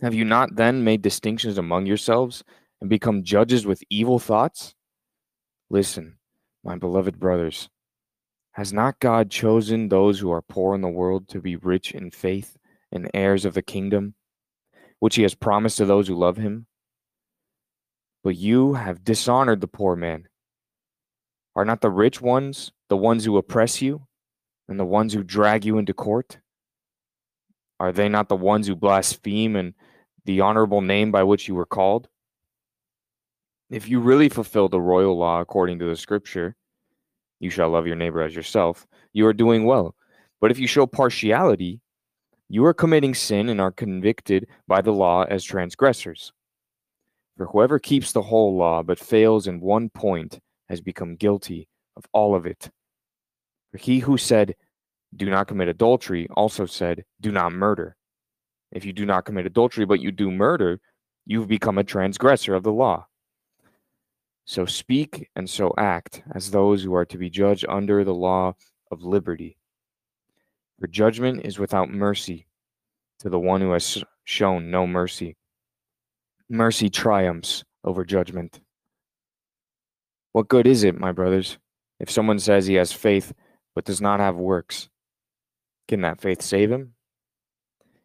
Have you not then made distinctions among yourselves and become judges with evil thoughts? Listen, my beloved brothers, has not God chosen those who are poor in the world to be rich in faith and heirs of the kingdom, which he has promised to those who love him? But you have dishonored the poor man. Are not the rich ones the ones who oppress you and the ones who drag you into court? Are they not the ones who blaspheme and the honorable name by which you were called? If you really fulfill the royal law according to the scripture, you shall love your neighbor as yourself, you are doing well. But if you show partiality, you are committing sin and are convicted by the law as transgressors. For whoever keeps the whole law but fails in one point has become guilty of all of it. For he who said, Do not commit adultery also said, Do not murder. If you do not commit adultery but you do murder, you've become a transgressor of the law. So speak and so act as those who are to be judged under the law of liberty. For judgment is without mercy to the one who has shown no mercy mercy triumphs over judgment. What good is it, my brothers, if someone says he has faith but does not have works? Can that faith save him?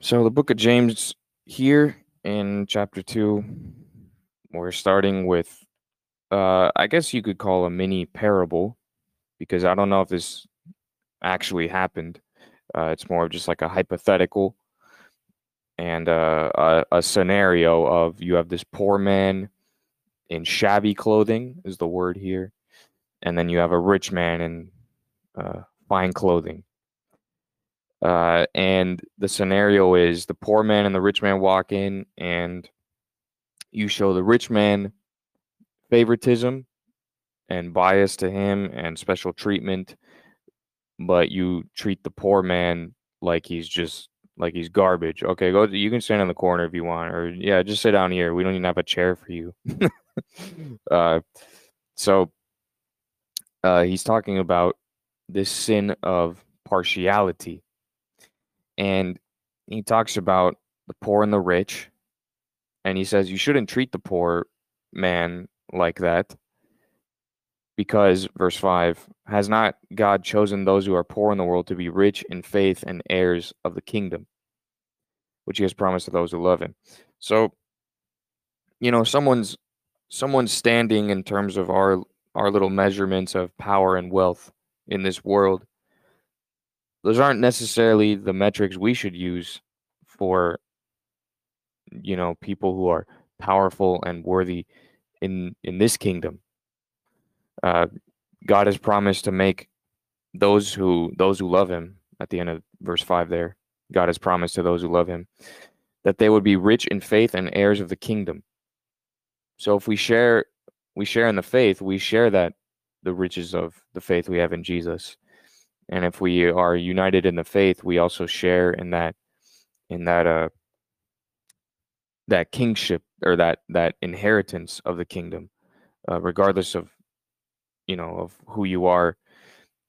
So, the book of James here in chapter 2, we're starting with, uh, I guess you could call a mini parable, because I don't know if this actually happened. Uh, it's more of just like a hypothetical and uh, a, a scenario of you have this poor man in shabby clothing is the word here and then you have a rich man in uh, fine clothing uh, and the scenario is the poor man and the rich man walk in and you show the rich man favoritism and bias to him and special treatment but you treat the poor man like he's just like he's garbage. Okay, go. You can stand in the corner if you want, or yeah, just sit down here. We don't even have a chair for you. uh, so uh, he's talking about this sin of partiality, and he talks about the poor and the rich, and he says you shouldn't treat the poor man like that because verse 5 has not God chosen those who are poor in the world to be rich in faith and heirs of the kingdom which he has promised to those who love him? So you know someone's someone's standing in terms of our our little measurements of power and wealth in this world those aren't necessarily the metrics we should use for you know, people who are powerful and worthy in in this kingdom. Uh, God has promised to make those who those who love Him at the end of verse five. There, God has promised to those who love Him that they would be rich in faith and heirs of the kingdom. So if we share we share in the faith, we share that the riches of the faith we have in Jesus. And if we are united in the faith, we also share in that in that uh that kingship or that that inheritance of the kingdom, uh, regardless of you know of who you are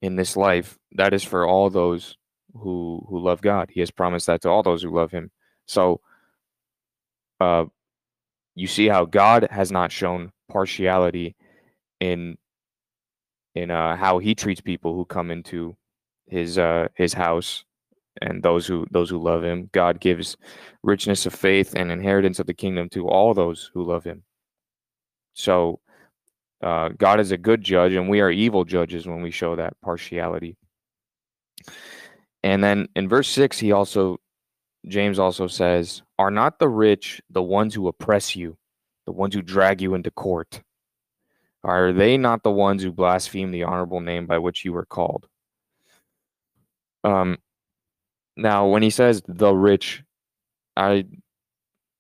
in this life. That is for all those who who love God. He has promised that to all those who love Him. So, uh, you see how God has not shown partiality in in uh, how He treats people who come into His uh, His house and those who those who love him. God gives richness of faith and inheritance of the kingdom to all those who love him. So uh, God is a good judge, and we are evil judges when we show that partiality. And then in verse six, he also James also says, "Are not the rich the ones who oppress you, the ones who drag you into court? Are they not the ones who blaspheme the honorable name by which you were called?" Um, now, when he says the rich, I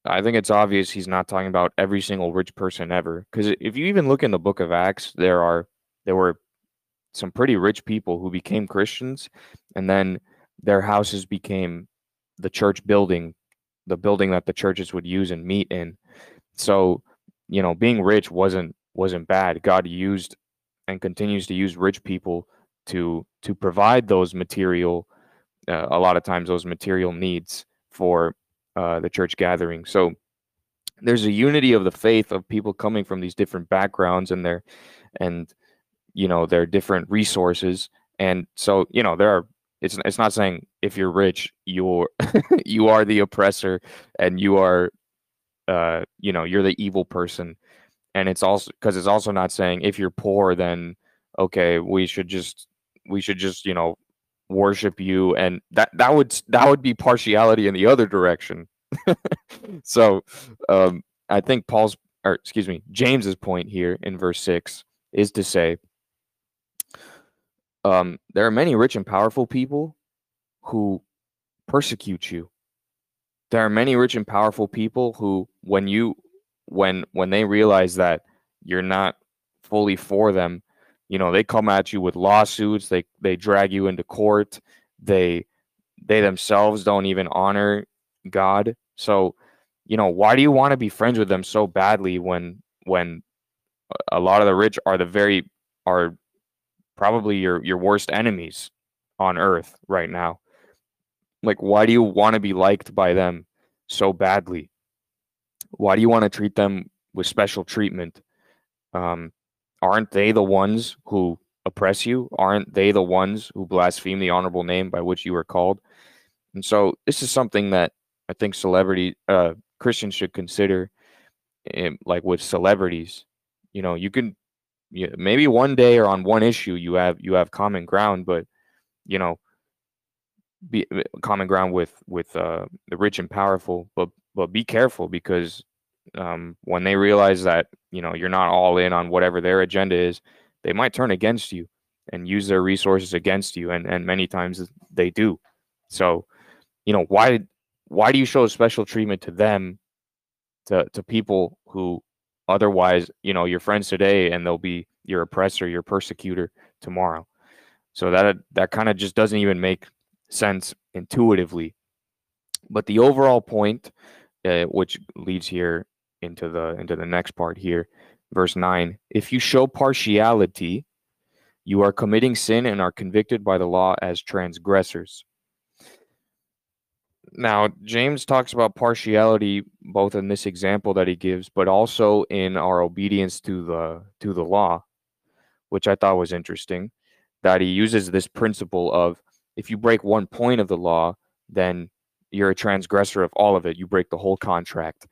I think it's obvious he's not talking about every single rich person ever. Because if you even look in the book of Acts, there are there were some pretty rich people who became Christians, and then their houses became the church building, the building that the churches would use and meet in. So, you know, being rich wasn't wasn't bad. God used and continues to use rich people to to provide those material uh, a lot of times those material needs for uh, the church gathering. So there's a unity of the faith of people coming from these different backgrounds and their and you know their different resources. And so you know there are. It's it's not saying if you're rich you're you are the oppressor and you are uh you know you're the evil person and it's also because it's also not saying if you're poor then okay we should just we should just you know worship you and that that would that would be partiality in the other direction. So um i think paul's or excuse me james's point here in verse 6 is to say um there are many rich and powerful people who persecute you. There are many rich and powerful people who when you when when they realize that you're not fully for them you know they come at you with lawsuits they they drag you into court they they themselves don't even honor god. So you know why do you want to be friends with them so badly when when a lot of the rich are the very are probably your your worst enemies on earth right now? Like why do you want to be liked by them so badly? Why do you want to treat them with special treatment? Um aren't they the ones who oppress you? Aren't they the ones who blaspheme the honorable name by which you were called? And so this is something that I think celebrity uh, Christians should consider, in, like with celebrities. You know, you can you, maybe one day or on one issue you have you have common ground, but you know, be uh, common ground with with uh, the rich and powerful. But but be careful because um, when they realize that you know you're not all in on whatever their agenda is, they might turn against you and use their resources against you, and and many times they do. So, you know why why do you show special treatment to them, to to people who otherwise you know your friends today, and they'll be your oppressor, your persecutor tomorrow. So that that kind of just doesn't even make sense intuitively. But the overall point, uh, which leads here into the into the next part here. Verse 9 if you show partiality you are committing sin and are convicted by the law as transgressors. Now james talks about partiality both in this example that he gives but also in our obedience to the to the law which i thought was interesting that he uses this principle of if you break one point of the law then you're a transgressor of all of it. You break the whole contract.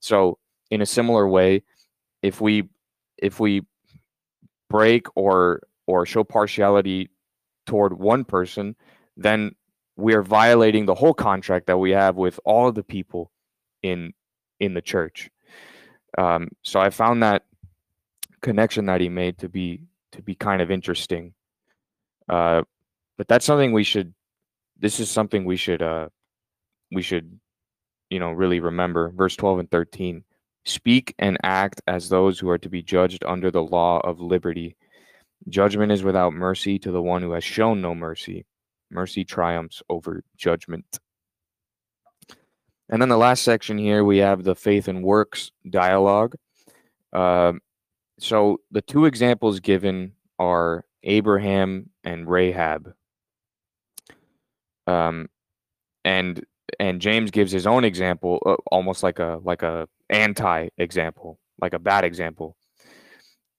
So in a similar way, if we if we break or or show partiality toward one person, then we are violating the whole contract that we have with all of the people in in the church. Um, so I found that connection that he made to be to be kind of interesting. Uh, but that's something we should. This is something we should. Uh, we should, you know, really remember. Verse twelve and thirteen: Speak and act as those who are to be judged under the law of liberty. Judgment is without mercy to the one who has shown no mercy. Mercy triumphs over judgment. And then the last section here, we have the faith and works dialogue. Uh, so the two examples given are Abraham and Rahab. Um, and and James gives his own example, uh, almost like a like a anti example, like a bad example.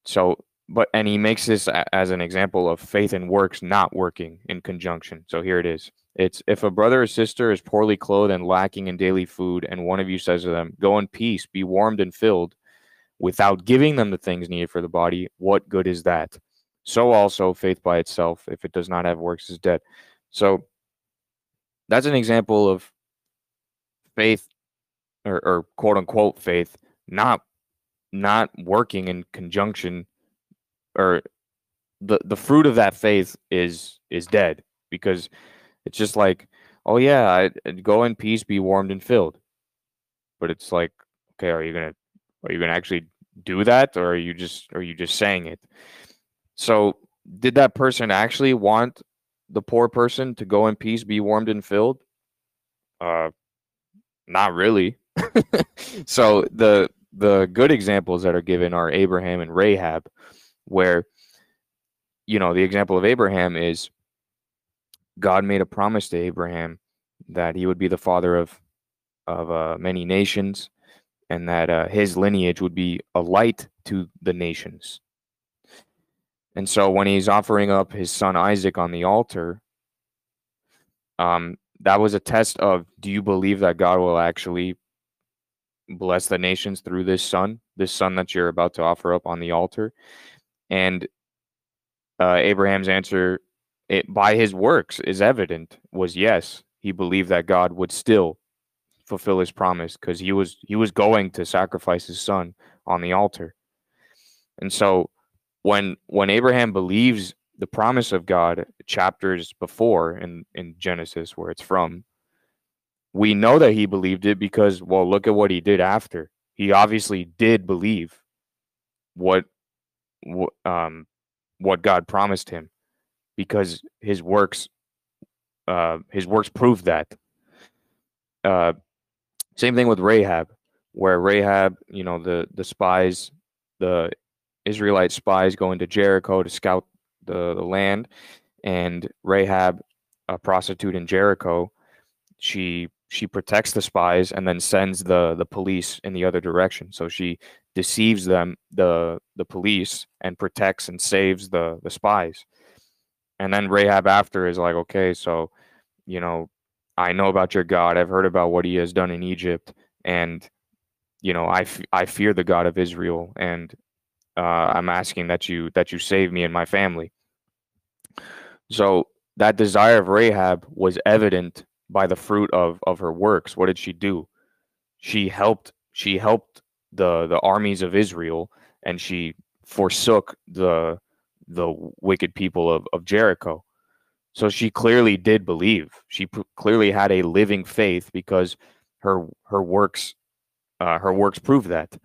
So, but and he makes this a, as an example of faith and works not working in conjunction. So here it is. It's if a brother or sister is poorly clothed and lacking in daily food, and one of you says to them, "Go in peace, be warmed and filled," without giving them the things needed for the body, what good is that? So also faith by itself, if it does not have works, is dead. So that's an example of faith or, or quote unquote faith not not working in conjunction or the the fruit of that faith is is dead because it's just like oh yeah I, go in peace be warmed and filled. But it's like okay are you gonna are you gonna actually do that or are you just are you just saying it? So did that person actually want the poor person to go in peace be warmed and filled? Uh not really so the the good examples that are given are Abraham and Rahab, where you know the example of Abraham is God made a promise to Abraham that he would be the father of of uh, many nations, and that uh, his lineage would be a light to the nations. And so when he's offering up his son Isaac on the altar, um, that was a test of do you believe that God will actually bless the nations through this son, this son that you're about to offer up on the altar. And uh, Abraham's answer, it, by his works, is evident. Was yes, he believed that God would still fulfill his promise because he was he was going to sacrifice his son on the altar. And so, when when Abraham believes the promise of God, chapters before in in Genesis, where it's from, we know that he believed it because well look at what he did after. He obviously did believe what um what god promised him because his works uh his works proved that. Uh same thing with rahab where rahab you know the the spies the israelite spies go into jericho to scout the, the land and rahab a prostitute in jericho she she protects the spies and then sends the the police in the other direction. So she deceives them, the the police, and protects and saves the the spies. And then Rahab after is like, okay, so you know, I know about your God. I've heard about what He has done in Egypt, and you know, I, f- I fear the God of Israel, and uh, I'm asking that you that you save me and my family. So that desire of Rahab was evident by the fruit of of her works. What did she do? She helped she helped the the armies of Israel and she forsook the the wicked people of, of Jericho. So she clearly did believe. She p- clearly had a living faith because her her works uh, her works prove that.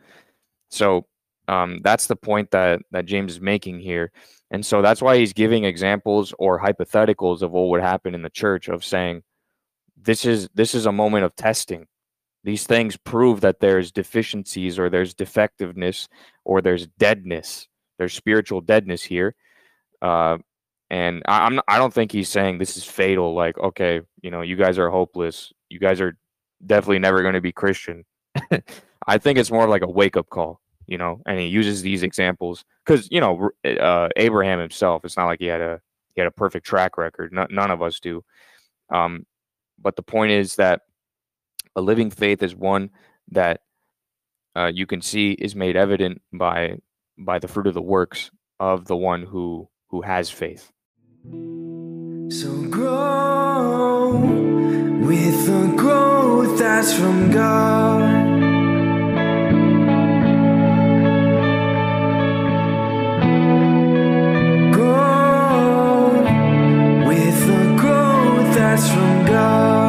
So um, that's the point that that James is making here, and so that's why he's giving examples or hypotheticals of what would happen in the church of saying, this is this is a moment of testing. These things prove that there's deficiencies or there's defectiveness or there's deadness. There's spiritual deadness here. Uh, and I, i'm i don't think he's saying this is fatal like okay you know you guys are hopeless. You guys are definitely never going to be christian. I think it's more like a wake-up call you know and he uses these examples because you know uh, abraham himself it's not like he had a he had a perfect track record N- none of us do um, but the point is that a living faith is one that uh, you can see is made evident by by the fruit of the works of the one who who has faith. So grow with the growth that's from God. from God.